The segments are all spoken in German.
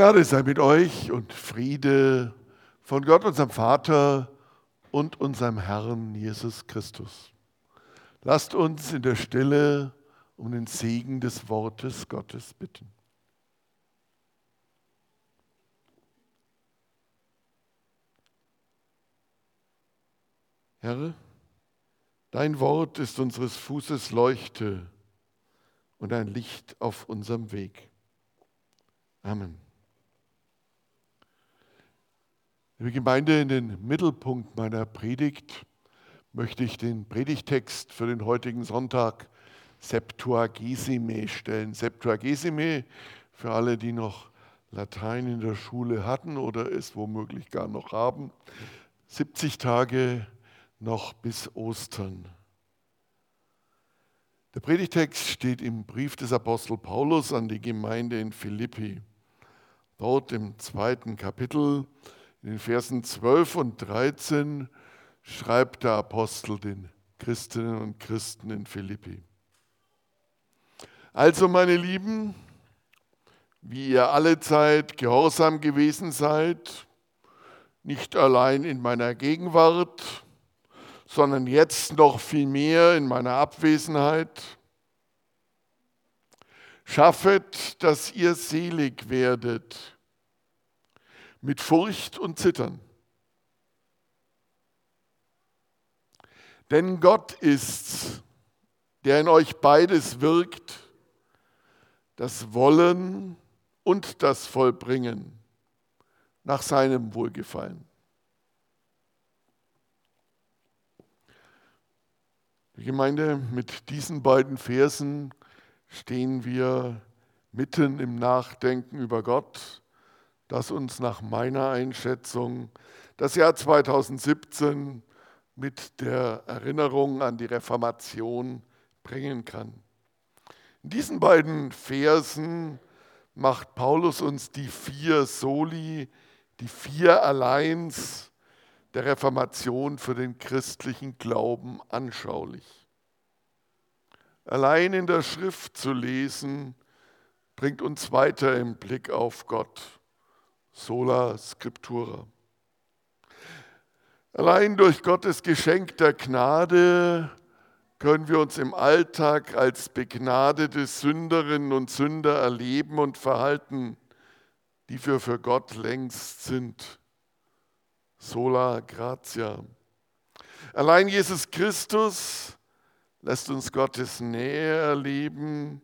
Gnade sei mit euch und Friede von Gott, unserem Vater und unserem Herrn Jesus Christus. Lasst uns in der Stille um den Segen des Wortes Gottes bitten. Herr, dein Wort ist unseres Fußes Leuchte und ein Licht auf unserem Weg. Amen. Liebe Gemeinde, in den Mittelpunkt meiner Predigt möchte ich den Predigtext für den heutigen Sonntag Septuagesime stellen. Septuagesime für alle, die noch Latein in der Schule hatten oder es womöglich gar noch haben. 70 Tage noch bis Ostern. Der Predigtext steht im Brief des Apostel Paulus an die Gemeinde in Philippi. Dort im zweiten Kapitel in den Versen 12 und 13 schreibt der Apostel den Christinnen und Christen in Philippi. Also meine Lieben, wie ihr alle Zeit gehorsam gewesen seid, nicht allein in meiner Gegenwart, sondern jetzt noch viel mehr in meiner Abwesenheit, schaffet, dass ihr selig werdet mit Furcht und Zittern. Denn Gott ist's, der in euch beides wirkt, das Wollen und das Vollbringen nach seinem Wohlgefallen. Die Gemeinde, mit diesen beiden Versen stehen wir mitten im Nachdenken über Gott das uns nach meiner Einschätzung das Jahr 2017 mit der Erinnerung an die Reformation bringen kann. In diesen beiden Versen macht Paulus uns die vier Soli, die vier Alleins der Reformation für den christlichen Glauben anschaulich. Allein in der Schrift zu lesen, bringt uns weiter im Blick auf Gott sola scriptura. Allein durch Gottes Geschenk der Gnade können wir uns im Alltag als begnadete Sünderinnen und Sünder erleben und verhalten, die wir für Gott längst sind. Sola gratia. Allein Jesus Christus lässt uns Gottes Nähe erleben,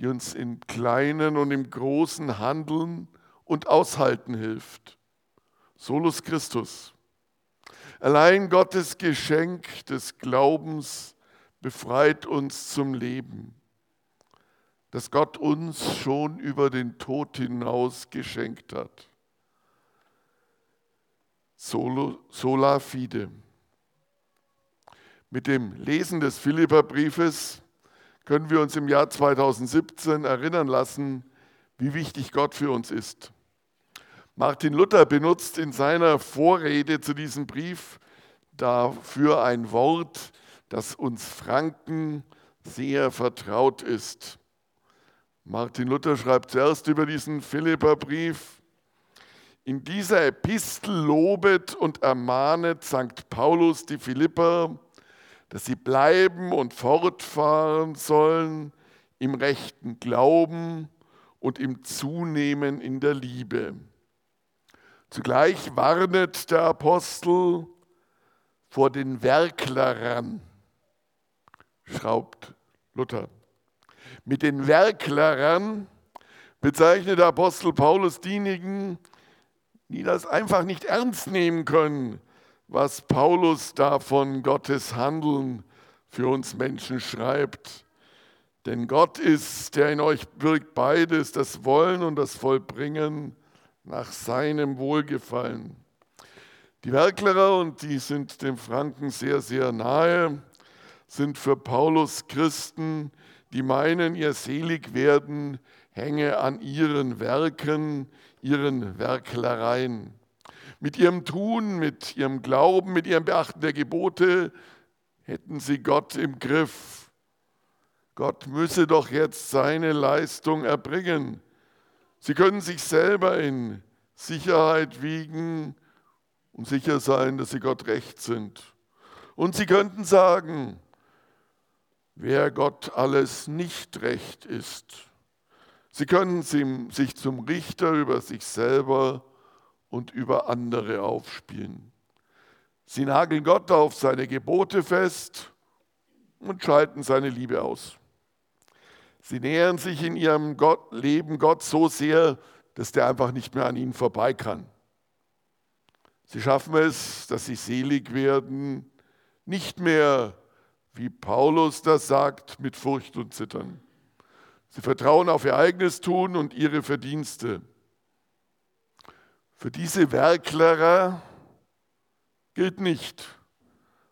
die uns im kleinen und im großen Handeln und Aushalten hilft. Solus Christus. Allein Gottes Geschenk des Glaubens befreit uns zum Leben, das Gott uns schon über den Tod hinaus geschenkt hat. Solo, sola fide. Mit dem Lesen des Philipperbriefes können wir uns im Jahr 2017 erinnern lassen, wie wichtig Gott für uns ist. Martin Luther benutzt in seiner Vorrede zu diesem Brief dafür ein Wort, das uns Franken sehr vertraut ist. Martin Luther schreibt zuerst über diesen Philipperbrief, in dieser Epistel lobet und ermahnet St. Paulus die Philipper, dass sie bleiben und fortfahren sollen im rechten Glauben und im Zunehmen in der Liebe Zugleich warnet der Apostel vor den Werklerern, schraubt Luther. Mit den Werklerern bezeichnet der Apostel Paulus diejenigen, die das einfach nicht ernst nehmen können, was Paulus da von Gottes Handeln für uns Menschen schreibt. Denn Gott ist, der in euch wirkt beides, das Wollen und das Vollbringen nach seinem Wohlgefallen. Die Werklerer, und die sind dem Franken sehr, sehr nahe, sind für Paulus Christen, die meinen, ihr Seligwerden hänge an ihren Werken, ihren Werklereien. Mit ihrem Tun, mit ihrem Glauben, mit ihrem Beachten der Gebote hätten sie Gott im Griff. Gott müsse doch jetzt seine Leistung erbringen Sie können sich selber in Sicherheit wiegen und sicher sein, dass sie Gott recht sind. Und sie könnten sagen, wer Gott alles nicht recht ist. Sie können sich zum Richter über sich selber und über andere aufspielen. Sie nageln Gott auf seine Gebote fest und schalten seine Liebe aus. Sie nähern sich in ihrem Gott, Leben Gott so sehr, dass der einfach nicht mehr an ihnen vorbei kann. Sie schaffen es, dass sie selig werden, nicht mehr, wie Paulus das sagt, mit Furcht und Zittern. Sie vertrauen auf ihr eigenes Tun und ihre Verdienste. Für diese Werklerer gilt nicht,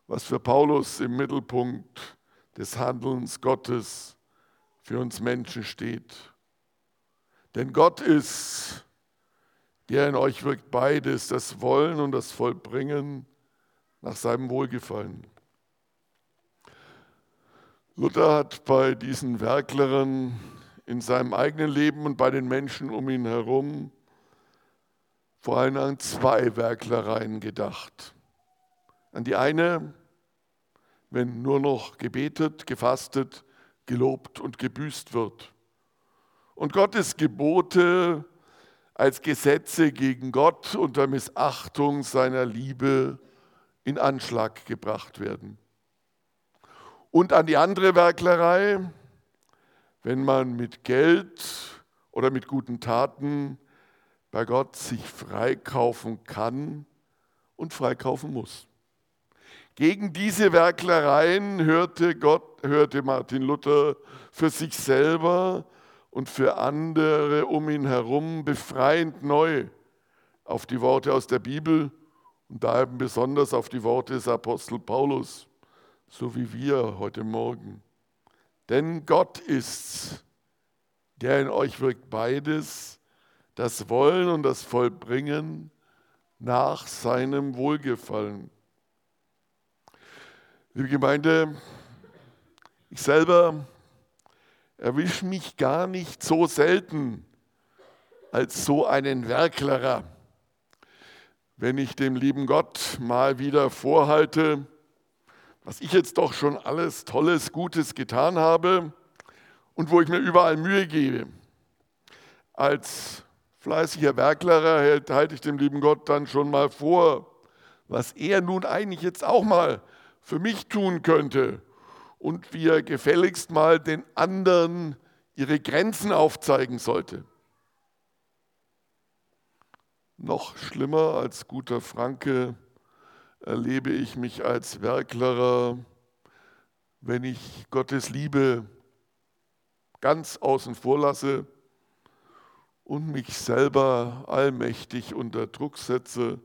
was für Paulus im Mittelpunkt des Handelns Gottes für uns Menschen steht. Denn Gott ist, der in euch wirkt beides, das Wollen und das Vollbringen nach seinem Wohlgefallen. Luther hat bei diesen Werklern in seinem eigenen Leben und bei den Menschen um ihn herum vor allem an zwei Werklereien gedacht. An die eine, wenn nur noch gebetet, gefastet, gelobt und gebüßt wird und Gottes Gebote als Gesetze gegen Gott unter Missachtung seiner Liebe in Anschlag gebracht werden. Und an die andere Werklerei, wenn man mit Geld oder mit guten Taten bei Gott sich freikaufen kann und freikaufen muss. Gegen diese Werklereien hörte, Gott, hörte Martin Luther für sich selber und für andere um ihn herum befreiend neu auf die Worte aus der Bibel und da eben besonders auf die Worte des Apostel Paulus, so wie wir heute Morgen. Denn Gott ist's, der in euch wirkt beides, das Wollen und das Vollbringen nach seinem Wohlgefallen. Liebe Gemeinde, ich selber erwische mich gar nicht so selten als so einen Werklerer. Wenn ich dem lieben Gott mal wieder vorhalte, was ich jetzt doch schon alles Tolles, Gutes getan habe und wo ich mir überall Mühe gebe. Als fleißiger Werklerer halte ich dem lieben Gott dann schon mal vor, was er nun eigentlich jetzt auch mal für mich tun könnte und wie er gefälligst mal den anderen ihre Grenzen aufzeigen sollte. Noch schlimmer als guter Franke erlebe ich mich als Werklerer, wenn ich Gottes Liebe ganz außen vor lasse und mich selber allmächtig unter Druck setze,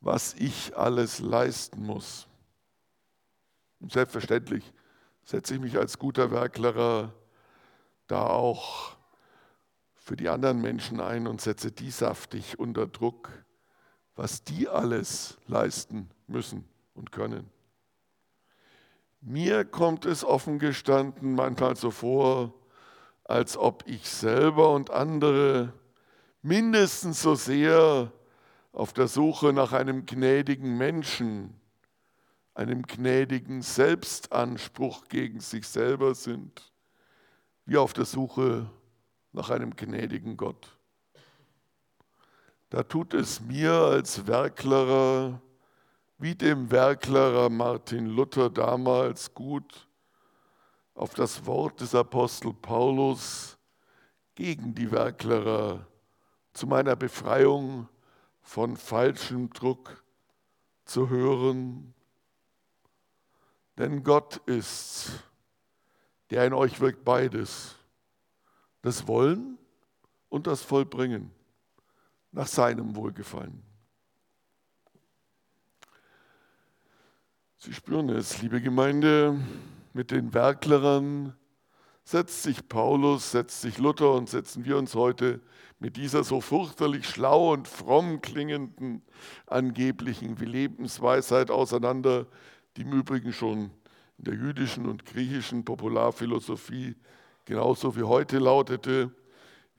was ich alles leisten muss. Und selbstverständlich setze ich mich als guter Werklerer da auch für die anderen Menschen ein und setze die saftig unter Druck, was die alles leisten müssen und können. Mir kommt es offen gestanden manchmal so vor, als ob ich selber und andere mindestens so sehr auf der Suche nach einem gnädigen Menschen einem gnädigen Selbstanspruch gegen sich selber sind, wie auf der Suche nach einem gnädigen Gott. Da tut es mir als Werklerer, wie dem Werklerer Martin Luther damals gut, auf das Wort des Apostel Paulus gegen die Werklerer zu meiner Befreiung von falschem Druck zu hören denn Gott ist's, der in euch wirkt beides, das Wollen und das Vollbringen nach seinem Wohlgefallen. Sie spüren es, liebe Gemeinde, mit den Werklerern setzt sich Paulus, setzt sich Luther und setzen wir uns heute mit dieser so fürchterlich schlau und fromm klingenden angeblichen Lebensweisheit auseinander, die im Übrigen schon in der jüdischen und griechischen Popularphilosophie genauso wie heute lautete,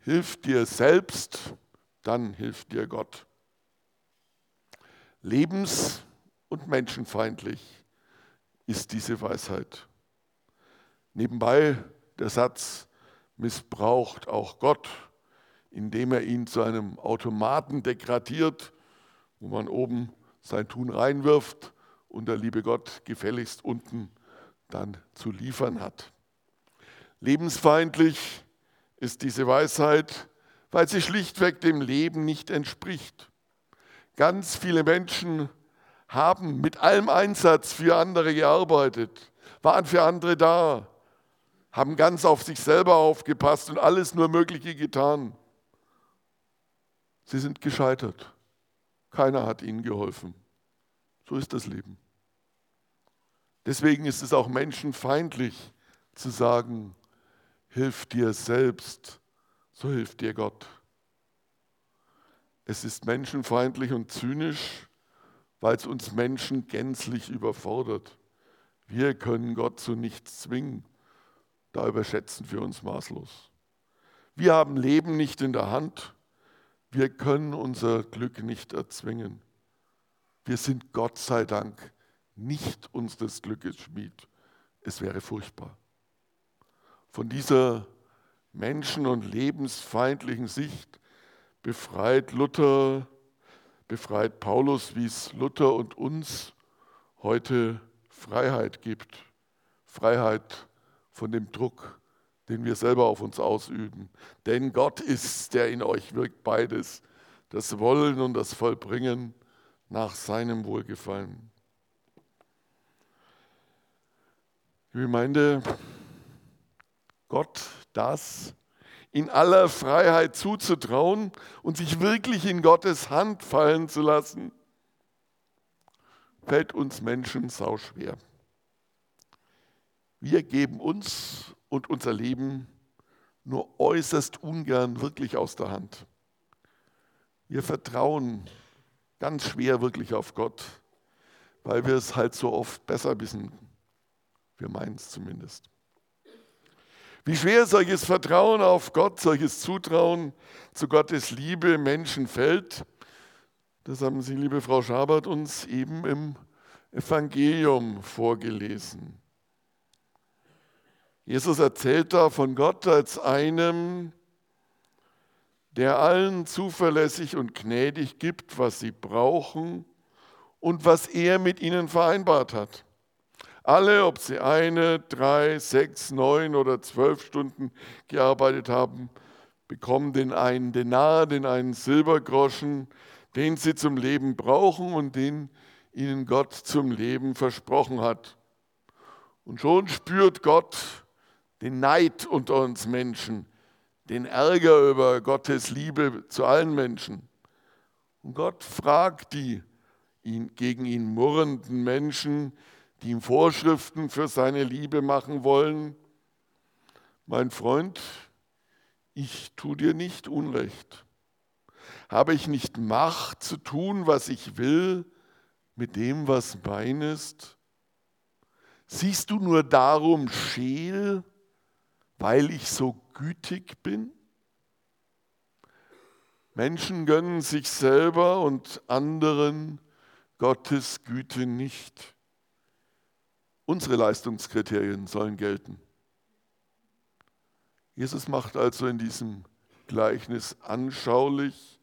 Hilf dir selbst, dann hilft dir Gott. Lebens- und menschenfeindlich ist diese Weisheit. Nebenbei der Satz missbraucht auch Gott, indem er ihn zu einem Automaten degradiert, wo man oben sein Tun reinwirft und der liebe Gott gefälligst unten dann zu liefern hat. Lebensfeindlich ist diese Weisheit, weil sie schlichtweg dem Leben nicht entspricht. Ganz viele Menschen haben mit allem Einsatz für andere gearbeitet, waren für andere da, haben ganz auf sich selber aufgepasst und alles nur Mögliche getan. Sie sind gescheitert. Keiner hat ihnen geholfen. So ist das Leben. Deswegen ist es auch menschenfeindlich zu sagen, hilf dir selbst, so hilft dir Gott. Es ist menschenfeindlich und zynisch, weil es uns Menschen gänzlich überfordert. Wir können Gott zu nichts zwingen. Da überschätzen wir uns maßlos. Wir haben Leben nicht in der Hand. Wir können unser Glück nicht erzwingen. Wir sind Gott sei Dank nicht unseres Glückes Schmied. Es wäre furchtbar. Von dieser menschen- und lebensfeindlichen Sicht befreit Luther, befreit Paulus, wie es Luther und uns heute Freiheit gibt. Freiheit von dem Druck, den wir selber auf uns ausüben. Denn Gott ist, der in euch wirkt, beides, das Wollen und das Vollbringen nach seinem Wohlgefallen. Die Gemeinde, Gott das in aller Freiheit zuzutrauen und sich wirklich in Gottes Hand fallen zu lassen, fällt uns Menschen sauschwer. Wir geben uns und unser Leben nur äußerst ungern wirklich aus der Hand. Wir vertrauen ganz schwer wirklich auf Gott, weil wir es halt so oft besser wissen. Wir meinen es zumindest. Wie schwer solches Vertrauen auf Gott, solches Zutrauen zu Gottes Liebe Menschen fällt, das haben Sie, liebe Frau Schabert, uns eben im Evangelium vorgelesen. Jesus erzählt da von Gott als einem, der allen zuverlässig und gnädig gibt, was sie brauchen und was er mit ihnen vereinbart hat. Alle, ob sie eine, drei, sechs, neun oder zwölf Stunden gearbeitet haben, bekommen den einen Denar, den einen Silbergroschen, den sie zum Leben brauchen und den ihnen Gott zum Leben versprochen hat. Und schon spürt Gott den Neid unter uns Menschen, den Ärger über Gottes Liebe zu allen Menschen. Und Gott fragt die ihn, gegen ihn murrenden Menschen, die ihm Vorschriften für seine Liebe machen wollen, mein Freund, ich tue dir nicht Unrecht. Habe ich nicht Macht zu tun, was ich will, mit dem, was mein ist? Siehst du nur darum scheel, weil ich so gütig bin? Menschen gönnen sich selber und anderen Gottes Güte nicht. Unsere Leistungskriterien sollen gelten. Jesus macht also in diesem Gleichnis anschaulich,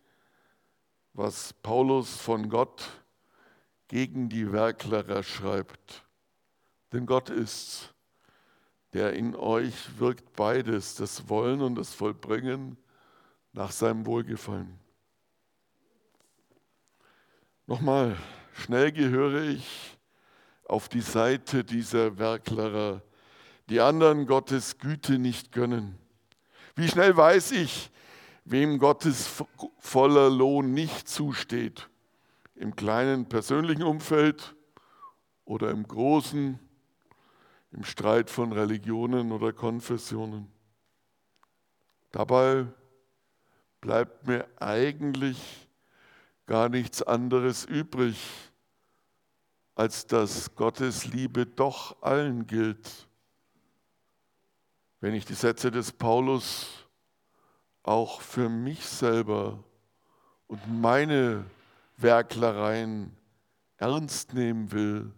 was Paulus von Gott gegen die Werklerer schreibt. Denn Gott ist, der in euch wirkt beides, das Wollen und das Vollbringen nach seinem Wohlgefallen. Nochmal, schnell gehöre ich auf die Seite dieser Werklerer, die anderen Gottes Güte nicht gönnen. Wie schnell weiß ich, wem Gottes voller Lohn nicht zusteht, im kleinen persönlichen Umfeld oder im großen, im Streit von Religionen oder Konfessionen. Dabei bleibt mir eigentlich gar nichts anderes übrig, als dass Gottes Liebe doch allen gilt. Wenn ich die Sätze des Paulus auch für mich selber und meine Werklereien ernst nehmen will,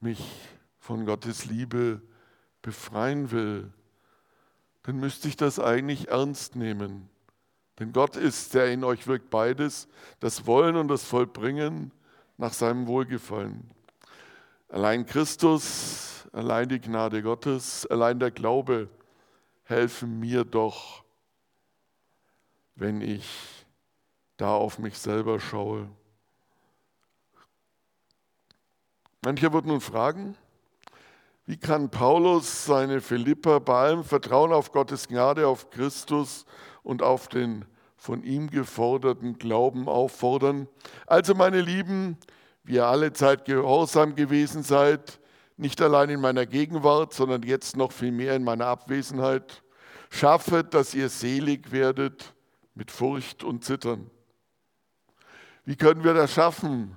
mich von Gottes Liebe befreien will, dann müsste ich das eigentlich ernst nehmen. Denn Gott ist, der in euch wirkt beides, das Wollen und das Vollbringen nach seinem Wohlgefallen. Allein Christus, allein die Gnade Gottes, allein der Glaube helfen mir doch, wenn ich da auf mich selber schaue. Mancher wird nun fragen, wie kann Paulus seine Philipper bei allem Vertrauen auf Gottes Gnade, auf Christus und auf den von ihm geforderten Glauben auffordern? Also meine Lieben, wie ihr alle Zeit gehorsam gewesen seid, nicht allein in meiner Gegenwart, sondern jetzt noch viel mehr in meiner Abwesenheit, schaffet, dass ihr selig werdet mit Furcht und Zittern. Wie können wir das schaffen,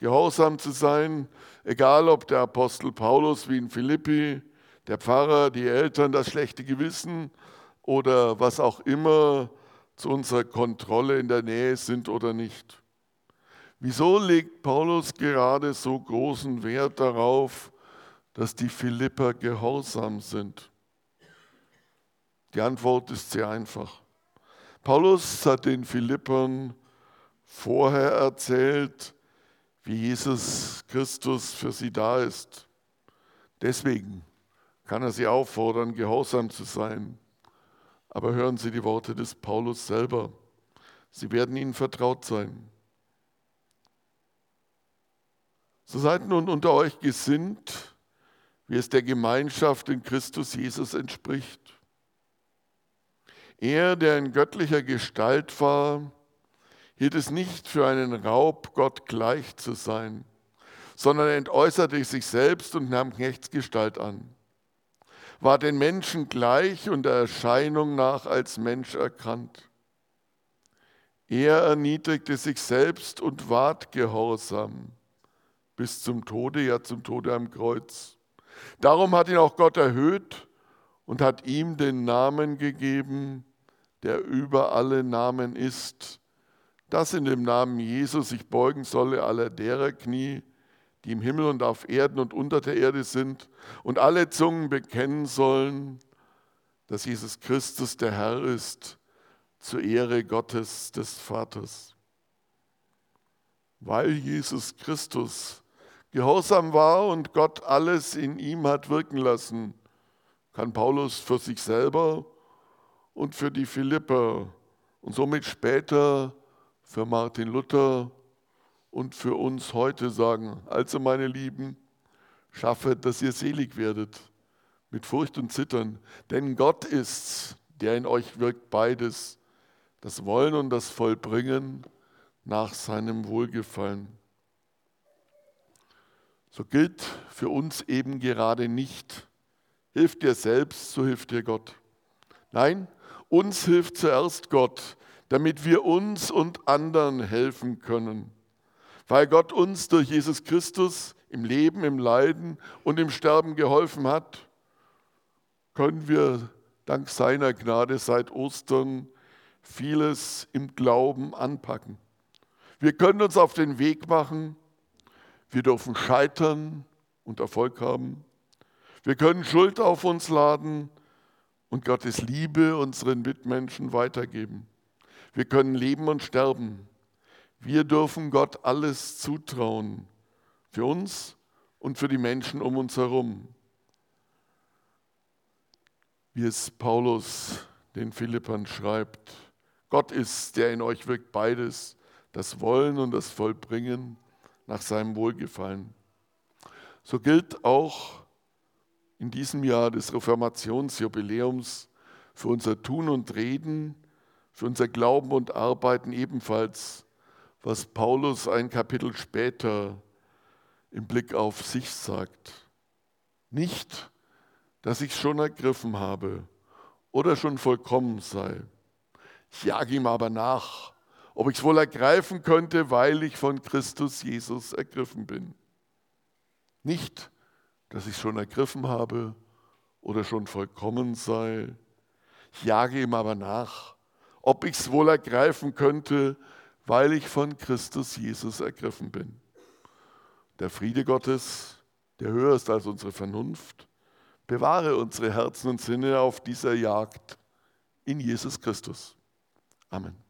gehorsam zu sein, egal ob der Apostel Paulus wie in Philippi, der Pfarrer, die Eltern, das schlechte Gewissen oder was auch immer zu unserer Kontrolle in der Nähe sind oder nicht. Wieso legt Paulus gerade so großen Wert darauf, dass die Philipper gehorsam sind? Die Antwort ist sehr einfach. Paulus hat den Philippern vorher erzählt, wie Jesus Christus für sie da ist. Deswegen kann er sie auffordern, gehorsam zu sein. Aber hören Sie die Worte des Paulus selber. Sie werden Ihnen vertraut sein. So seid nun unter euch gesinnt, wie es der Gemeinschaft in Christus Jesus entspricht. Er, der in göttlicher Gestalt war, hielt es nicht für einen Raub, Gott gleich zu sein, sondern entäußerte sich selbst und nahm Knechtsgestalt an, war den Menschen gleich und der Erscheinung nach als Mensch erkannt. Er erniedrigte sich selbst und ward gehorsam bis zum Tode, ja zum Tode am Kreuz. Darum hat ihn auch Gott erhöht und hat ihm den Namen gegeben, der über alle Namen ist, dass in dem Namen Jesus sich beugen solle aller derer Knie, die im Himmel und auf Erden und unter der Erde sind, und alle Zungen bekennen sollen, dass Jesus Christus der Herr ist, zur Ehre Gottes des Vaters. Weil Jesus Christus gehorsam war und Gott alles in ihm hat wirken lassen, kann Paulus für sich selber und für die Philipper und somit später für Martin Luther und für uns heute sagen, also meine Lieben, schaffe, dass ihr selig werdet mit Furcht und Zittern, denn Gott ist's, der in euch wirkt beides, das Wollen und das Vollbringen nach seinem Wohlgefallen. So gilt für uns eben gerade nicht, hilft dir selbst, so hilft dir Gott. Nein, uns hilft zuerst Gott, damit wir uns und anderen helfen können. Weil Gott uns durch Jesus Christus im Leben, im Leiden und im Sterben geholfen hat, können wir dank seiner Gnade seit Ostern vieles im Glauben anpacken. Wir können uns auf den Weg machen, wir dürfen scheitern und Erfolg haben. Wir können Schuld auf uns laden und Gottes Liebe unseren Mitmenschen weitergeben. Wir können leben und sterben. Wir dürfen Gott alles zutrauen, für uns und für die Menschen um uns herum. Wie es Paulus den Philippern schreibt, Gott ist, der in euch wirkt beides, das Wollen und das Vollbringen nach seinem Wohlgefallen. So gilt auch in diesem Jahr des Reformationsjubiläums für unser Tun und Reden für unser Glauben und Arbeiten ebenfalls, was Paulus ein Kapitel später im Blick auf sich sagt. Nicht, dass ich schon ergriffen habe oder schon vollkommen sei. Ich jage ihm aber nach, ob ich es wohl ergreifen könnte, weil ich von Christus Jesus ergriffen bin. Nicht, dass ich schon ergriffen habe oder schon vollkommen sei, Ich jage ihm aber nach, ob ich es wohl ergreifen könnte, weil ich von Christus Jesus ergriffen bin. Der Friede Gottes, der höher ist als unsere Vernunft, bewahre unsere Herzen und Sinne auf dieser Jagd in Jesus Christus. Amen.